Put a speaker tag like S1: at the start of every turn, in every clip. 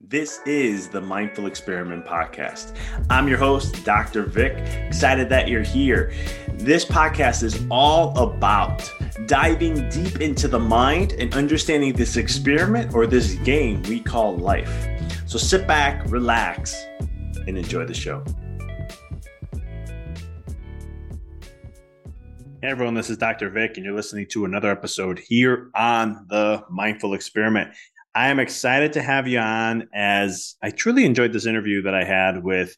S1: This is the Mindful Experiment Podcast. I'm your host, Dr. Vic. Excited that you're here. This podcast is all about diving deep into the mind and understanding this experiment or this game we call life. So sit back, relax, and enjoy the show. Hey everyone, this is Dr. Vic, and you're listening to another episode here on the Mindful Experiment. I am excited to have you on as I truly enjoyed this interview that I had with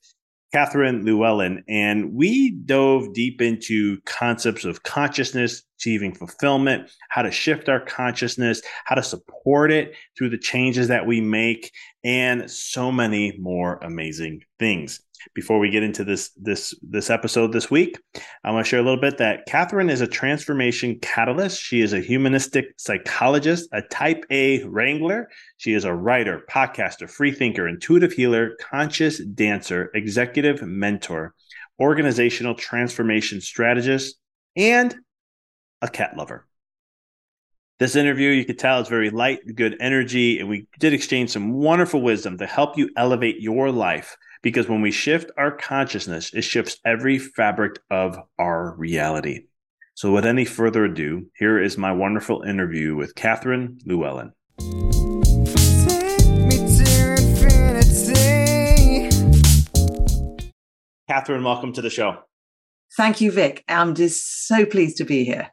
S1: Catherine Llewellyn, and we dove deep into concepts of consciousness, achieving fulfillment, how to shift our consciousness, how to support it through the changes that we make, and so many more amazing things. Before we get into this this this episode this week i want to share a little bit that catherine is a transformation catalyst. She is a humanistic psychologist a type a wrangler. She is a writer podcaster free thinker intuitive healer conscious dancer executive mentor organizational transformation strategist and a cat lover this interview, you could tell, is very light, good energy, and we did exchange some wonderful wisdom to help you elevate your life because when we shift our consciousness, it shifts every fabric of our reality. So, with any further ado, here is my wonderful interview with Catherine Llewellyn. Catherine, welcome to the show.
S2: Thank you, Vic. I'm just so pleased to be here.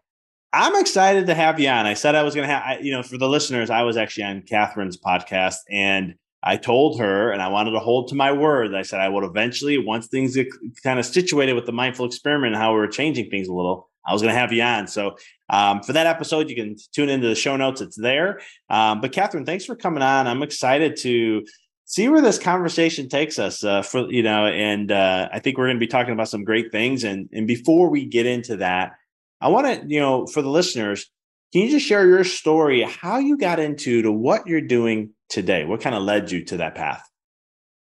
S1: I'm excited to have you on. I said I was going to have, you know, for the listeners, I was actually on Catherine's podcast and I told her, and I wanted to hold to my word. I said I would eventually, once things get kind of situated with the mindful experiment and how we were changing things a little, I was going to have you on. So um, for that episode, you can tune into the show notes. It's there. Um, but Catherine, thanks for coming on. I'm excited to see where this conversation takes us. Uh, for you know, and uh, I think we're going to be talking about some great things. And and before we get into that, I want to you know for the listeners, can you just share your story, how you got into to what you're doing today? What kind of led you to that path?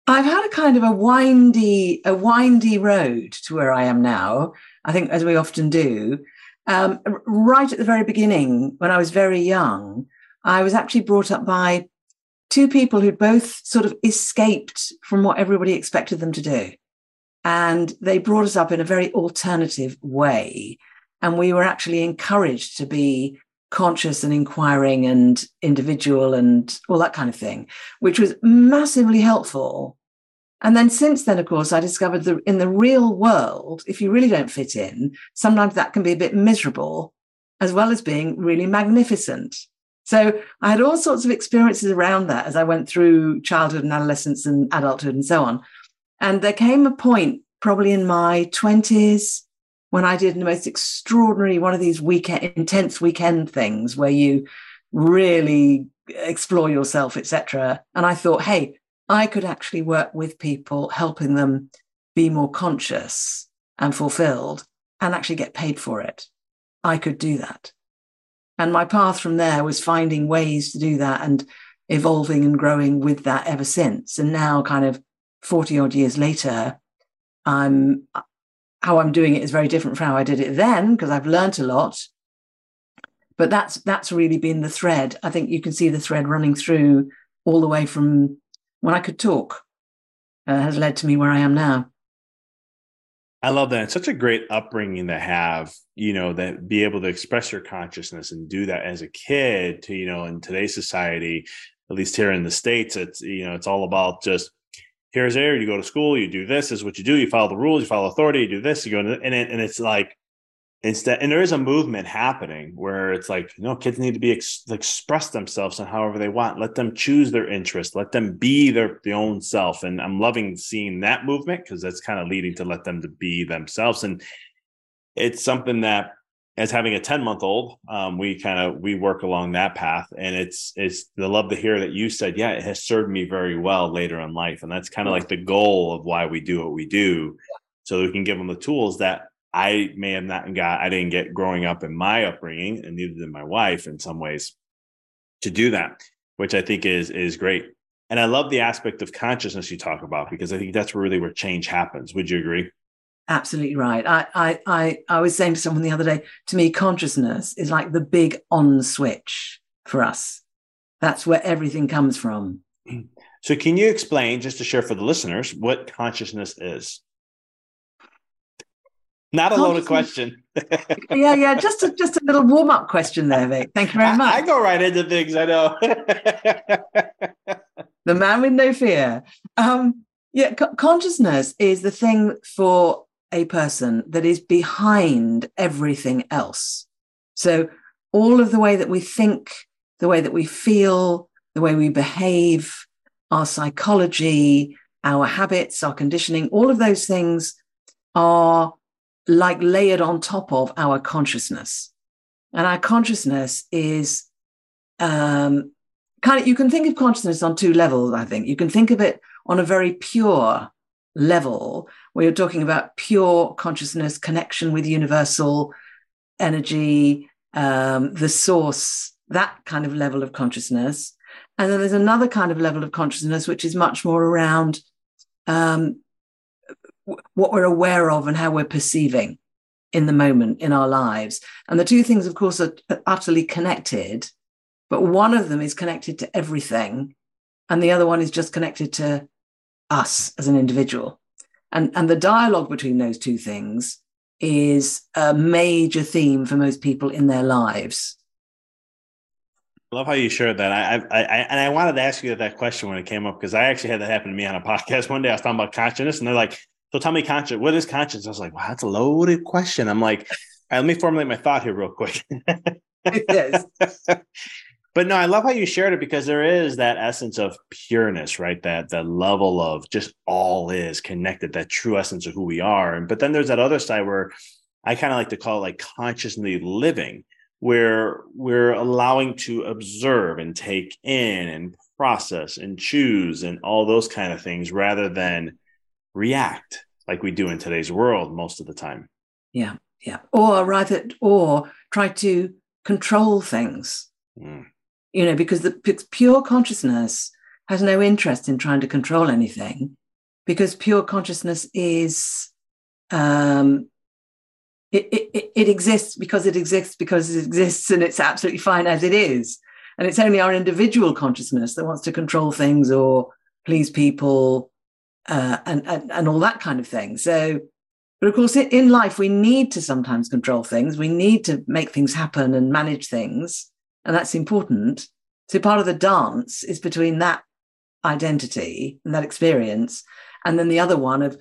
S2: I've had a kind of a windy, a windy road to where I am now. I think, as we often do. Um, right at the very beginning, when I was very young, I was actually brought up by two people who'd both sort of escaped from what everybody expected them to do. And they brought us up in a very alternative way. And we were actually encouraged to be conscious and inquiring and individual and all that kind of thing, which was massively helpful. And then since then, of course, I discovered that in the real world, if you really don't fit in, sometimes that can be a bit miserable as well as being really magnificent. So I had all sorts of experiences around that as I went through childhood and adolescence and adulthood and so on. And there came a point, probably in my 20s, when I did the most extraordinary one of these weekend intense weekend things where you really explore yourself, etc. And I thought, hey, I could actually work with people, helping them be more conscious and fulfilled and actually get paid for it. I could do that. And my path from there was finding ways to do that and evolving and growing with that ever since. And now, kind of 40 odd years later, I'm how I'm doing it is very different from how I did it then because I've learned a lot. But that's that's really been the thread. I think you can see the thread running through all the way from when I could talk uh, has led to me where I am now.
S1: I love that. It's such a great upbringing to have, you know, that be able to express your consciousness and do that as a kid to, you know, in today's society, at least here in the States, it's, you know, it's all about just here's there, you go to school, you do this, this is what you do, you follow the rules, you follow authority, you do this, you go, and, it, and it's like, instead and there is a movement happening where it's like you know kids need to be ex- express themselves and however they want let them choose their interest let them be their, their own self and i'm loving seeing that movement because that's kind of leading to let them to be themselves and it's something that as having a 10 month old um, we kind of we work along that path and it's it's the love to hear that you said yeah it has served me very well later in life and that's kind of like the goal of why we do what we do so we can give them the tools that I may have not got, I didn't get growing up in my upbringing, and neither did my wife in some ways to do that, which I think is is great. And I love the aspect of consciousness you talk about because I think that's really where change happens. Would you agree?
S2: Absolutely right. I, I, I, I was saying to someone the other day, to me, consciousness is like the big on switch for us. That's where everything comes from.
S1: So, can you explain, just to share for the listeners, what consciousness is? Not a loaded question.
S2: yeah, yeah, just a, just a little warm up question there, Vic. Thank you very much.
S1: I, I go right into things. I know.
S2: the man with no fear. Um, yeah, co- consciousness is the thing for a person that is behind everything else. So all of the way that we think, the way that we feel, the way we behave, our psychology, our habits, our conditioning, all of those things are like layered on top of our consciousness. And our consciousness is um, kind of, you can think of consciousness on two levels, I think. You can think of it on a very pure level, where you're talking about pure consciousness, connection with universal energy, um, the source, that kind of level of consciousness. And then there's another kind of level of consciousness, which is much more around um, what we're aware of and how we're perceiving in the moment in our lives. And the two things, of course, are utterly connected, but one of them is connected to everything, and the other one is just connected to us as an individual. And, and the dialogue between those two things is a major theme for most people in their lives.
S1: I love how you shared that. I, I, I, and I wanted to ask you that question when it came up because I actually had that happen to me on a podcast one day. I was talking about consciousness, and they're like, so tell me conscious. What is conscious? I was like, wow, that's a loaded question. I'm like, right, let me formulate my thought here real quick. yes. but no, I love how you shared it because there is that essence of pureness, right? That that level of just all is connected, that true essence of who we are. But then there's that other side where I kind of like to call it like consciously living, where we're allowing to observe and take in and process and choose and all those kind of things rather than react like we do in today's world most of the time.
S2: Yeah, yeah. Or rather, or try to control things. Mm. You know, because the pure consciousness has no interest in trying to control anything, because pure consciousness is um, it, it, it exists because it exists because it exists and it's absolutely fine as it is. And it's only our individual consciousness that wants to control things or please people uh, and, and, and all that kind of thing. So, but of course, in life, we need to sometimes control things. We need to make things happen and manage things, and that's important. So, part of the dance is between that identity and that experience, and then the other one of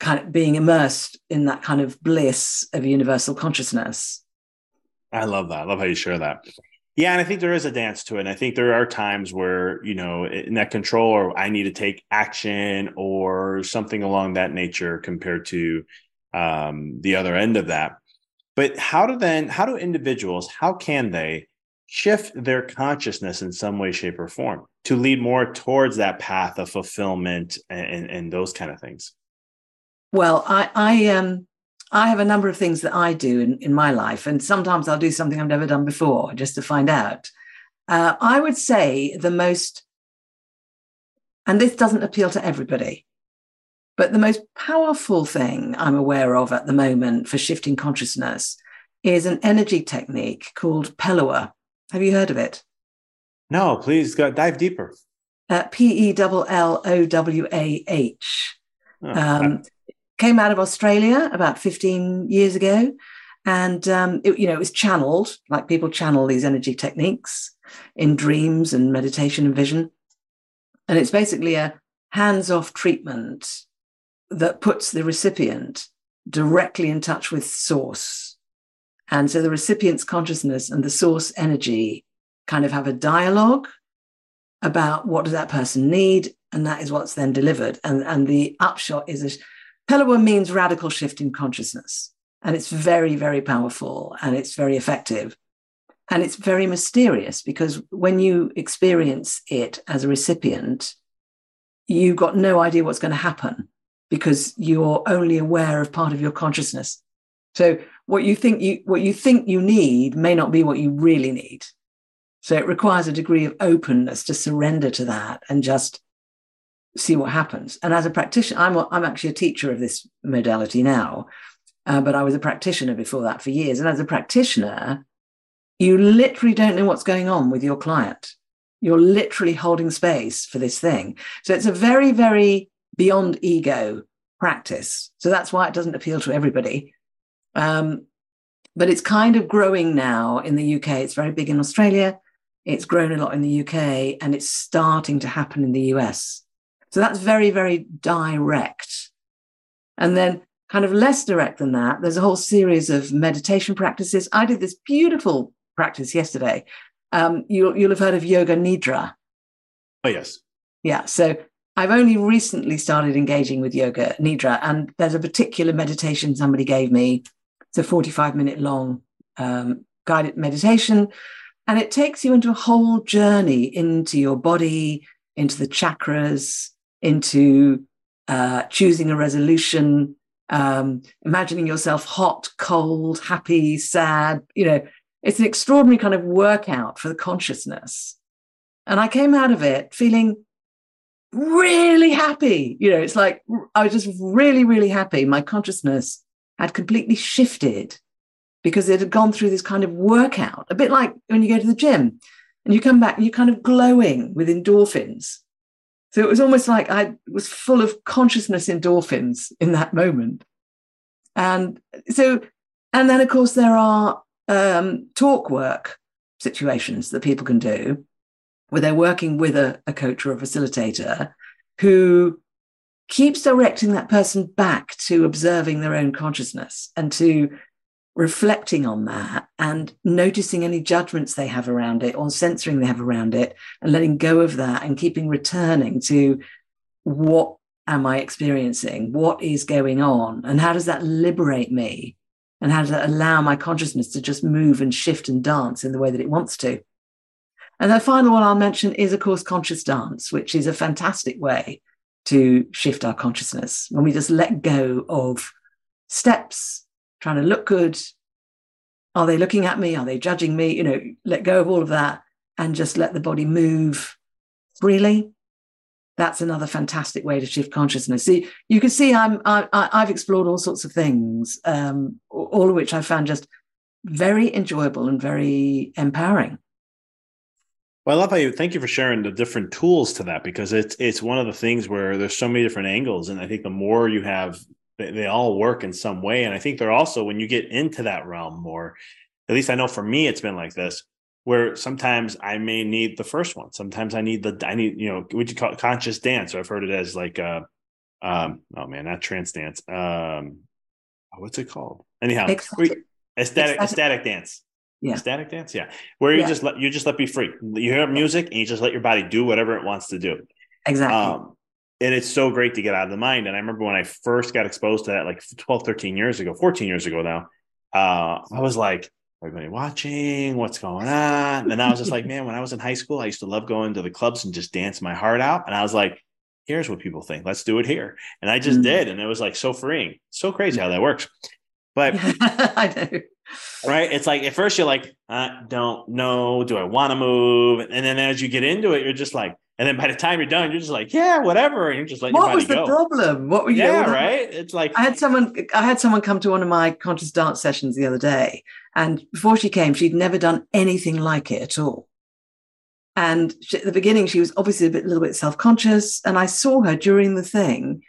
S2: kind of being immersed in that kind of bliss of universal consciousness.
S1: I love that. I love how you share that. Yeah, and I think there is a dance to it. And I think there are times where, you know, in that control or I need to take action or something along that nature compared to um, the other end of that. But how do then, how do individuals, how can they shift their consciousness in some way, shape, or form to lead more towards that path of fulfillment and, and those kind of things?
S2: Well, I, I um I have a number of things that I do in, in my life, and sometimes I'll do something I've never done before just to find out. Uh, I would say the most, and this doesn't appeal to everybody, but the most powerful thing I'm aware of at the moment for shifting consciousness is an energy technique called Pellowah. Have you heard of it?
S1: No, please go dive deeper.
S2: Uh, P E L L O W A H. Oh, um, came out of Australia about 15 years ago. And, um, it, you know, it was channeled like people channel these energy techniques in dreams and meditation and vision. And it's basically a hands off treatment that puts the recipient directly in touch with source. And so the recipient's consciousness and the source energy kind of have a dialogue about what does that person need and that is what's then delivered and and the upshot is a Pellowah means radical shift in consciousness. And it's very, very powerful and it's very effective. And it's very mysterious because when you experience it as a recipient, you've got no idea what's going to happen because you're only aware of part of your consciousness. So what you think you what you think you need may not be what you really need. So it requires a degree of openness to surrender to that and just see what happens. And as a practitioner, I'm, I'm actually a teacher of this modality now, uh, but I was a practitioner before that for years. And as a practitioner, you literally don't know what's going on with your client. You're literally holding space for this thing. So it's a very, very beyond ego practice. So that's why it doesn't appeal to everybody. Um, but it's kind of growing now in the UK. It's very big in Australia. It's grown a lot in the UK and it's starting to happen in the US. So that's very, very direct. And then, kind of less direct than that, there's a whole series of meditation practices. I did this beautiful practice yesterday. Um, you'll, you'll have heard of Yoga Nidra.
S1: Oh, yes.
S2: Yeah. So I've only recently started engaging with Yoga Nidra, and there's a particular meditation somebody gave me. It's a 45 minute long um, guided meditation, and it takes you into a whole journey into your body, into the chakras, into uh, choosing a resolution, um, imagining yourself hot, cold, happy, sad. You know, it's an extraordinary kind of workout for the consciousness. And I came out of it feeling really happy. You know, it's like I was just really, really happy. My consciousness had completely shifted because it had gone through this kind of workout, a bit like when you go to the gym and you come back and you're kind of glowing with endorphins. So it was almost like I was full of consciousness endorphins in that moment. And so, and then of course, there are um, talk work situations that people can do where they're working with a, a coach or a facilitator who keeps directing that person back to observing their own consciousness and to reflecting on that and noticing any judgments they have around it or censoring they have around it and letting go of that and keeping returning to what am I experiencing? What is going on? And how does that liberate me? And how does that allow my consciousness to just move and shift and dance in the way that it wants to? And the final one I'll mention is, of course, conscious dance, which is a fantastic way to shift our consciousness when we just let go of steps, trying to look good. Are they looking at me? Are they judging me? You know, let go of all of that and just let the body move freely. That's another fantastic way to shift consciousness. See, you can see I'm I, have explored all sorts of things, um, all of which I found just very enjoyable and very empowering.
S1: Well, I love how you thank you for sharing the different tools to that because it's it's one of the things where there's so many different angles, and I think the more you have they, they all work in some way. And I think they're also, when you get into that realm more, at least I know for me, it's been like this, where sometimes I may need the first one. Sometimes I need the, I need, you know, what you call it conscious dance, or I've heard it as like, uh, um, oh man, not trance dance. Um, what's it called? Anyhow, ecstatic, ecstatic, ecstatic dance.
S2: Yeah.
S1: Ecstatic dance, yeah. Where you
S2: Yeah.
S1: just let you just let be free. You hear music and you just let your body do whatever it wants to do.
S2: Exactly.
S1: Um, and it's so great to get out of the mind. And I remember when I first got exposed to that, like 12, 13 years ago, 14 years ago now, uh, I was like, everybody watching, what's going on? And I was just like, man, when I was in high school, I used to love going to the clubs and just dance my heart out. And I was like, here's what people think. Let's do it here. And I just
S2: Mm.
S1: did. And it was like so freeing. So crazy how that works. But
S2: I know.
S1: Right? It's like at first you're like, I don't know, do I want to move? And then as you get into it, you're just like, and then by the time you're done, you're just like, yeah, whatever, and you're just letting
S2: What was the
S1: go.
S2: problem? What were you?
S1: Yeah, right. It's like
S2: I had someone. I had someone come to one of my conscious dance sessions the other day, and before she came, she'd never done anything like it at all. And she, at the beginning, she was obviously a bit, little bit self-conscious, and I saw her during the thing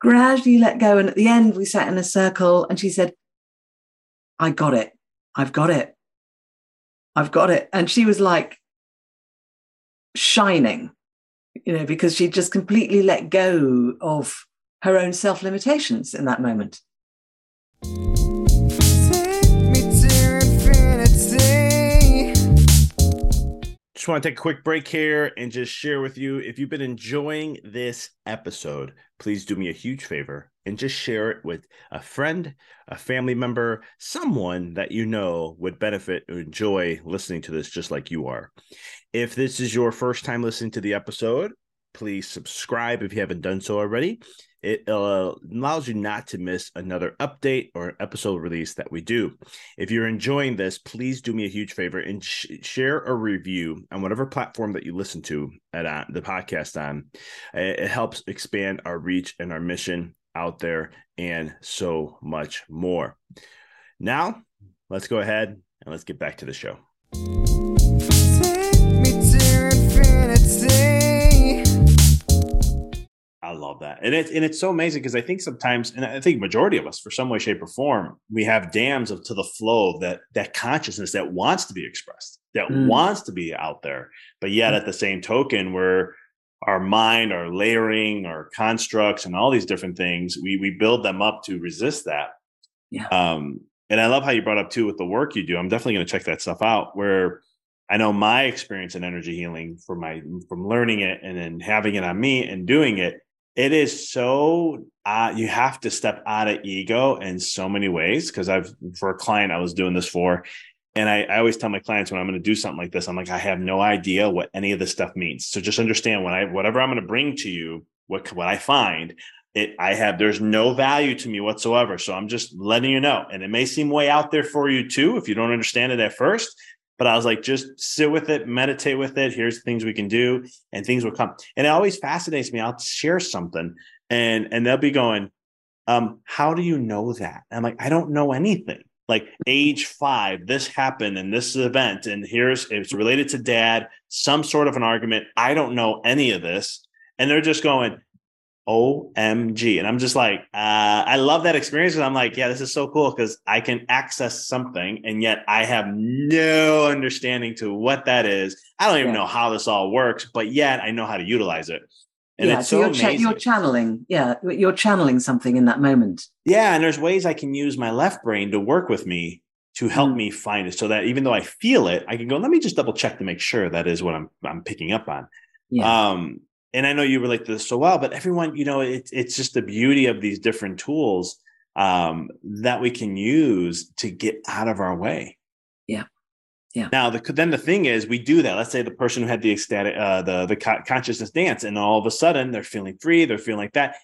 S2: gradually let go. And at the end, we sat in a circle, and she said, "I got it. I've got it. I've got it." And she was like shining, you know, because she just completely let go of her own self limitations in that moment.
S1: Just want to take a quick break here and just share with you if you've been enjoying this episode, please do me a huge favor and just share it with a friend, a family member, someone that you know would benefit or enjoy listening to this just like you are. If this is your first time listening to the episode, please subscribe if you haven't done so already. It uh, allows you not to miss another update or episode release that we do. If you're enjoying this, please do me a huge favor and sh- share a review on whatever platform that you listen to at uh, the podcast on. It, it helps expand our reach and our mission out there and so much more. Now, let's go ahead and let's get back to the show. I love that, and it's and it's so amazing because I think sometimes, and I think majority of us, for some way, shape, or form, we have dams of to the flow that that consciousness that wants to be expressed, that
S2: Mm.
S1: wants to be out there, but yet at the same token, we're our mind, our layering, our constructs, and all these different things, we we build them up to resist that.
S2: Yeah.
S1: Um, and I love how you brought up too with the work you do. I'm definitely going to check that stuff out. Where I know my experience in energy healing from my from learning it and then having it on me and doing it. It is so uh, you have to step out of ego in so many ways. Because I've for a client I was doing this for, and I, I always tell my clients when I'm going to do something like this, I'm like, I have no idea what any of this stuff means. So just understand when I whatever I'm going to bring to you, what what I find, it I have there's no value to me whatsoever. So I'm just letting you know. And it may seem way out there for you too if you don't understand it at first. But I was like, just sit with it, meditate with it. Here's the things we can do, and things will come. And it always fascinates me. I'll share something, and and they'll be going, um, "How do you know that?" And I'm like, "I don't know anything." Like age five, this happened and this event, and here's it's related to dad. Some sort of an argument. I don't know any of this, and they're just going, OMG. And I'm just like, uh, I love that experience. And I'm like, yeah, this is so cool because I can access something and yet I have no understanding to what that is. I don't even
S2: Yeah.
S1: know how this all works, but yet I know how to utilize it. And
S2: yeah, so
S1: so
S2: you're, cha- you're channeling. Yeah, you're channeling something in that moment.
S1: yeah. And there's ways I can use my left brain to work with me to help
S2: Mm.
S1: me find it so that even though I feel it, I can go, let me just double check to make sure that is what I'm, I'm picking up on.
S2: Yeah,
S1: Um, and I know you relate to this so well, but everyone, you know, it's it's just the beauty of these different tools um, that we can use to get out of our way.
S2: Yeah. Yeah.
S1: Now, the, then the thing is, we do that. Let's say the person who had the ecstatic, uh, the the consciousness dance, and all of a sudden they're feeling free, they're feeling like that.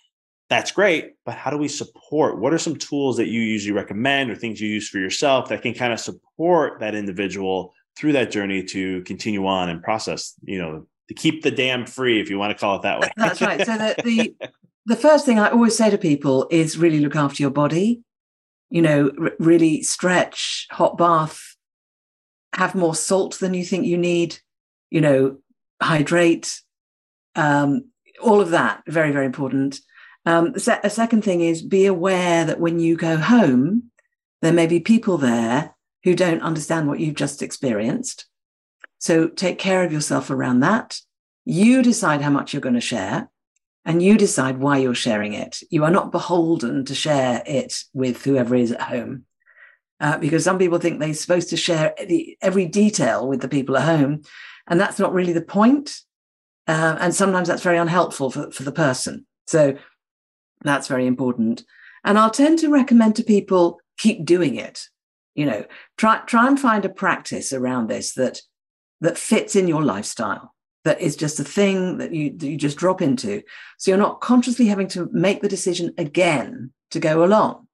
S1: That's great, but how do we support? What are some tools that you usually recommend, or things you use for yourself that can kind of support that individual through that journey to continue on and process? You know, to keep the dam free, if you want to call it that way.
S2: that's right. So the, the the first thing I always say to people is really look after your body. You know, r- really stretch, hot bath, have more salt than you think you need. You know, hydrate. Um, all of that very very important. Um, se- a second thing is be aware that when you go home, there may be people there who don't understand what you've just experienced. So take care of yourself around that. You decide how much you're going to share and you decide why you're sharing it. You are not beholden to share it with whoever is at home. Uh, because some people think they're supposed to share the, every detail with the people at home, and that's not really the point. Uh, and sometimes that's very unhelpful for, for the person. So that's very important. And I'll tend to recommend to people keep doing it. You know, try try and find a practice around this that that fits in your lifestyle that is just a thing that you that you just drop into so you're not consciously having to make the decision again to go along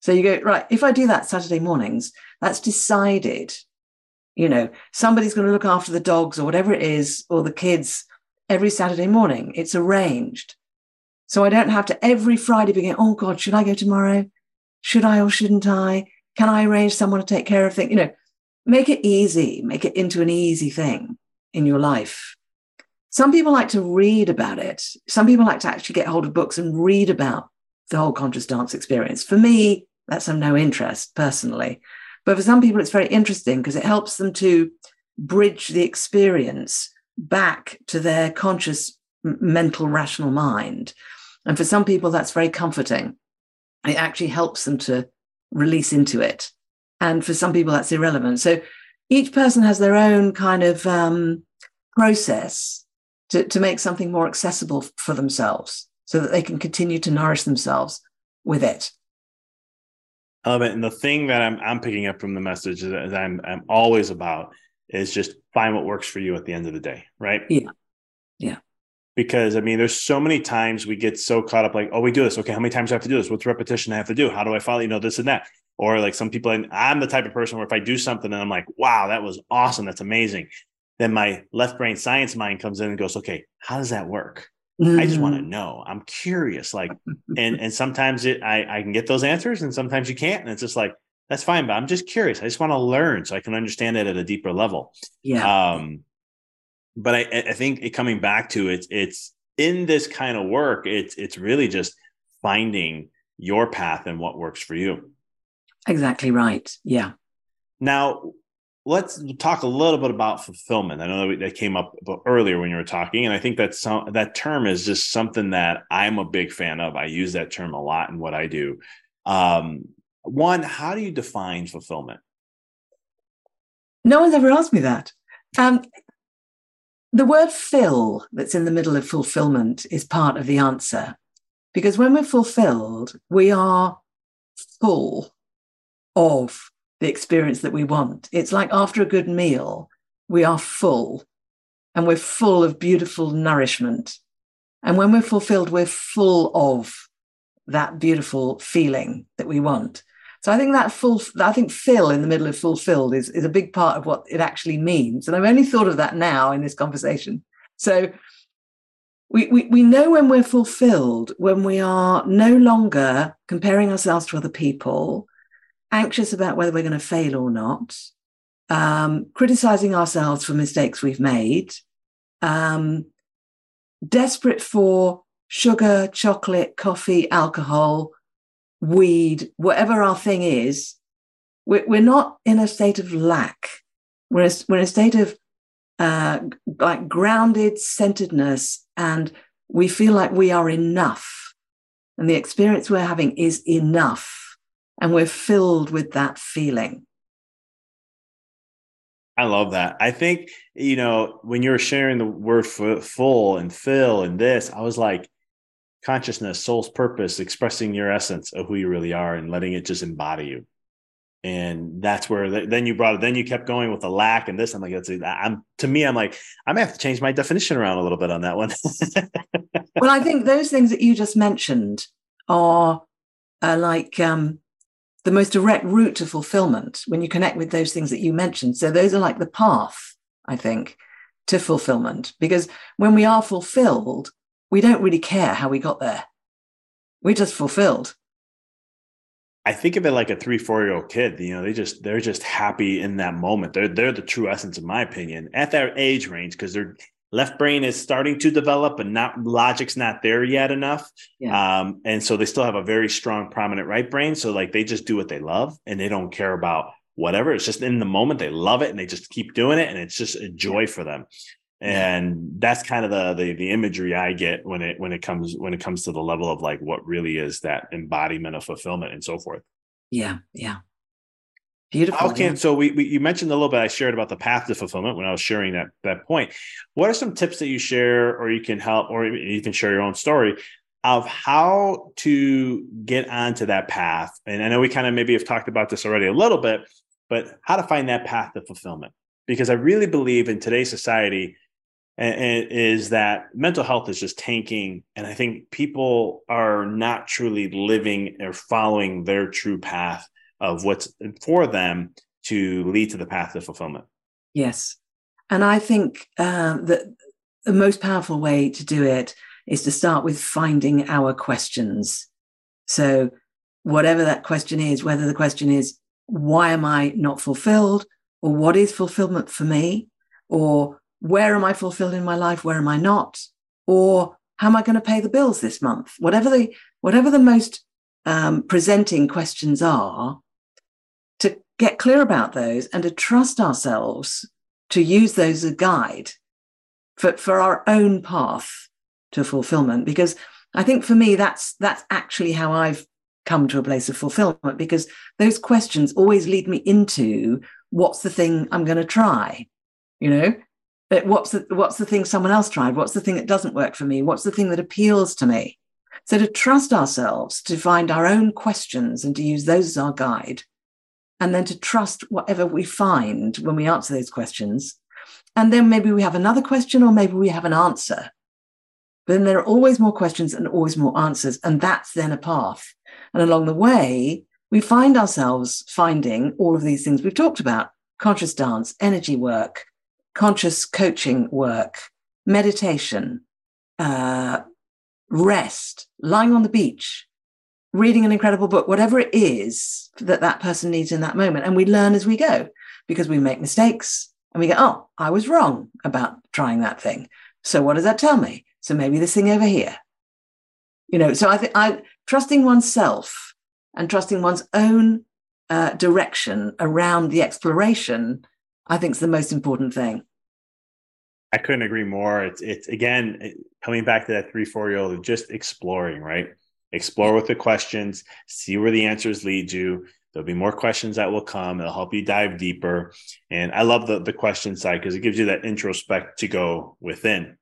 S2: so you go right if i do that saturday mornings that's decided you know somebody's going to look after the dogs or whatever it is or the kids every saturday morning. It's arranged. So i don't have to every friday be going oh god should i go tomorrow? Should i or shouldn't i? Can i arrange someone to take care of things you know make it easy make it into an easy thing in your life. Some people like to read about it. Some people like to actually get hold of books and read about the whole conscious dance experience. For me, that's of no interest personally. But for some people, it's very interesting because it helps them to bridge the experience back to their conscious mental rational mind. And for some people, that's very comforting. It actually helps them to release into it. And for some people, that's irrelevant. So each person has their own kind of um, process to, to make something more accessible for themselves so that they can continue to nourish themselves with it.
S1: I love it. And the thing that I'm, I'm picking up from the message that I'm, I'm always about is just find what works for you at the end of the day, right?
S2: Yeah. Yeah.
S1: Because I mean, there's so many times we get so caught up, like, oh, we do this. Okay, how many times do I have to do this? What's repetition I have to do? How do I follow, you know, this and that? Or like some people, I'm the type of person where if I do something and I'm like, wow, that was awesome, that's amazing. Then my left brain science mind comes in and goes, okay, how does that work? Mm-hmm. I just want to mm. know. I'm curious. Like, and and sometimes it I, I can get those answers and sometimes you can't. And it's just like, that's fine, but I'm just curious. I just want to learn so I can understand it at a deeper level.
S2: Yeah.
S1: Um, but I, I think it coming back to it, it's in this kind of work, it's it's really just finding your path and what works for you.
S2: Exactly right. Yeah.
S1: Now, let's talk a little bit about fulfillment. I know that came up earlier when you were talking, and I think that some, that term is just something that I'm a big fan of. I use that term a lot in what I do. Um, one, how do you define fulfillment?
S2: No one's ever asked me that. Um, the word fill that's in the middle of fulfillment is part of the answer. Because when we're fulfilled, we are full of the experience that we want. It's like after a good meal, we are full and we're full of beautiful nourishment. And when we're fulfilled, we're full of that beautiful feeling that we want. So I think that full, I think fill in the middle of fulfilled is, is a big part of what it actually means. And I've only thought of that now in this conversation. So we, we, we know when we're fulfilled, when we are no longer comparing ourselves to other people, anxious about whether we're going to fail or not, um, criticizing ourselves for mistakes we've made, um, desperate for sugar, chocolate, coffee, alcohol, weed, whatever our thing is, we're, we're not in a state of lack. We're, a, we're in a state of uh, like grounded centeredness, and we feel like we are enough. And the experience we're having is enough and we're filled with that feeling.
S1: I love that. I think, you know, when you were sharing the word full and fill and this, I was like, consciousness, soul's purpose, expressing your essence of who you really are and letting it just embody you. And that's where then you brought it. Then you kept going with the lack and this. I'm like, that's I'm to me, I'm like, I may have to change my definition around a little bit on that one.
S2: well, I think those things that you just mentioned are, are like um, the most direct route to fulfillment when you connect with those things that you mentioned. So those are like the path, I think, to fulfillment. Because when we are fulfilled, we don't really care how we got there. We're just fulfilled.
S1: I think of it like a three, four year old kid. You know, they just they're just happy in that moment. They're they're the true essence, in my opinion, at that age range, because they're left brain is starting to develop, but not logic's not there yet enough. Yeah. Um, and so they still have a very strong, prominent right brain. So like they just do what they love and they don't care about whatever. It's just in the moment they love it and they just keep doing it, and it's just a joy for them. And that's kind of the, the the imagery I get when it when it comes when it comes to the level of like what really is that embodiment of fulfillment and so forth.
S2: Yeah, yeah. Beautiful.
S1: How can so we, we you mentioned a little bit I shared about the path to fulfillment when I was sharing that that point. What are some tips that you share, or you can help, or you can share your own story of how to get onto that path? And I know we kind of maybe have talked about this already a little bit, but how to find that path to fulfillment? Because I really believe in today's society is that mental health is just tanking, and I think people are not truly living or following their true path of what's for them to lead to the path of fulfillment.
S2: Yes. And I think uh, that the most powerful way to do it is to start with finding our questions. So, whatever that question is, whether the question is, why am I not fulfilled? Or what is fulfillment for me? Or where am I fulfilled in my life? Where am I not? Or how am I going to pay the bills this month? Whatever the, whatever the most um, presenting questions are, get clear about those and to trust ourselves to use those as a guide for, for our own path to fulfillment. Because I think for me, that's that's actually how I've come to a place of fulfillment because those questions always lead me into what's the thing I'm going to try, you know, but what's the what's the thing someone else tried, what's the thing that doesn't work for me, what's the thing that appeals to me. So to trust ourselves to find our own questions and to use those as our guide and then to trust whatever we find when we answer those questions. And then maybe we have another question or maybe we have an answer. But then there are always more questions and always more answers. And that's then a path. And along the way, we find ourselves finding all of these things we've talked about conscious dance, energy work, conscious coaching work, meditation, uh, rest, lying on the beach, reading an incredible book, whatever it is that that person needs in that moment. And we learn as we go because we make mistakes and we go, oh, I was wrong about trying that thing. So what does that tell me? So maybe this thing over here. You know, so I think I trusting oneself and trusting one's own uh, direction around the exploration, I think is the most important thing.
S1: I couldn't agree more. It's it's again coming back to that three four year old, just exploring, right? Explore with the questions, see where the answers lead you. There'll be more questions that will come. It'll help you dive deeper. And I love the, the question side because it gives you that introspect to go within,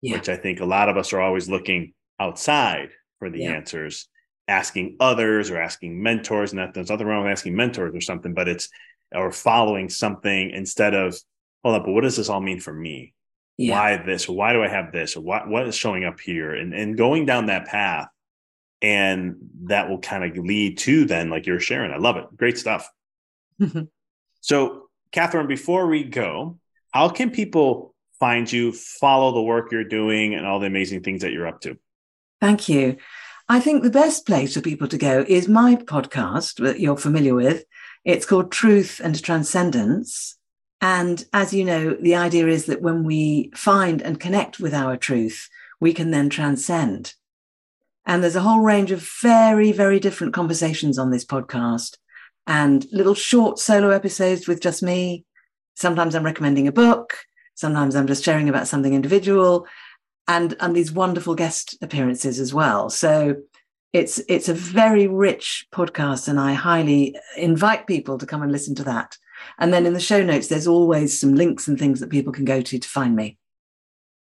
S1: yeah. which I think a lot of us are always looking outside for the yeah. answers, asking others or asking mentors. And that there's nothing wrong with asking mentors or something, but it's or following something instead of, hold up, but what does this all mean for me? Yeah. Why this? Why do I have this? What what is showing up here? And and going down that path and that will kind of lead to then like you're sharing i love it great stuff. Mm-hmm. So catherine before we go how can people find you follow the work you're doing and all the amazing things that you're up to?
S2: Thank you. I think the best place for people to go is my podcast that you're familiar with. It's called truth and transcendence. And as you know the idea is that when we find and connect with our truth we can then transcend and there's a whole range of very, very different conversations on this podcast and little short solo episodes with just me. Sometimes I'm recommending a book. Sometimes I'm just sharing about something individual and, and these wonderful guest appearances as well. So it's, it's a very rich podcast and I highly invite people to come and listen to that. And then in the show notes, there's always some links and things that people can go to to find me.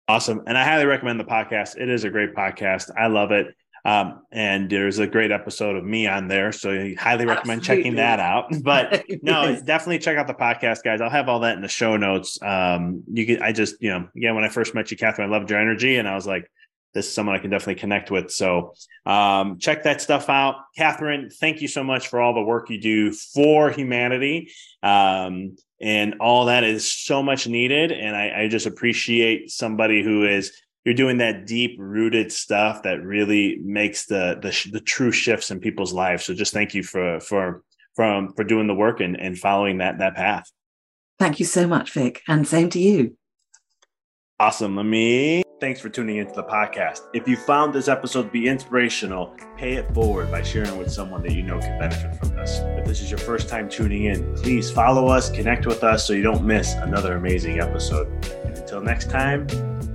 S1: Awesome. And I highly recommend the podcast. It is a great podcast. I love it. Um, and there's a great episode of me on there. So I highly recommend Absolutely. checking that out. But no, definitely check out the podcast, guys. I'll have all that in the show notes. Um, you can, I just, you know, again, when I first met you, Catherine, I loved your energy and I was like, this is someone I can definitely connect with. So um, check that stuff out. Catherine, thank you so much for all the work you do for humanity. Um, and all that is so much needed. And I, I just appreciate somebody who is you're doing that deep rooted stuff that really makes the the, the true shifts in people's lives. So just thank you for for from for doing the work and, and following that that path.
S2: Thank you so much, Vic, and same to you.
S1: Awesome. Let me thanks for tuning into the podcast. If you found this episode to be inspirational, pay it forward by sharing with someone that you know can benefit from this. If this is your first time tuning in, please follow us, connect with us so you don't miss another amazing episode. And until next time,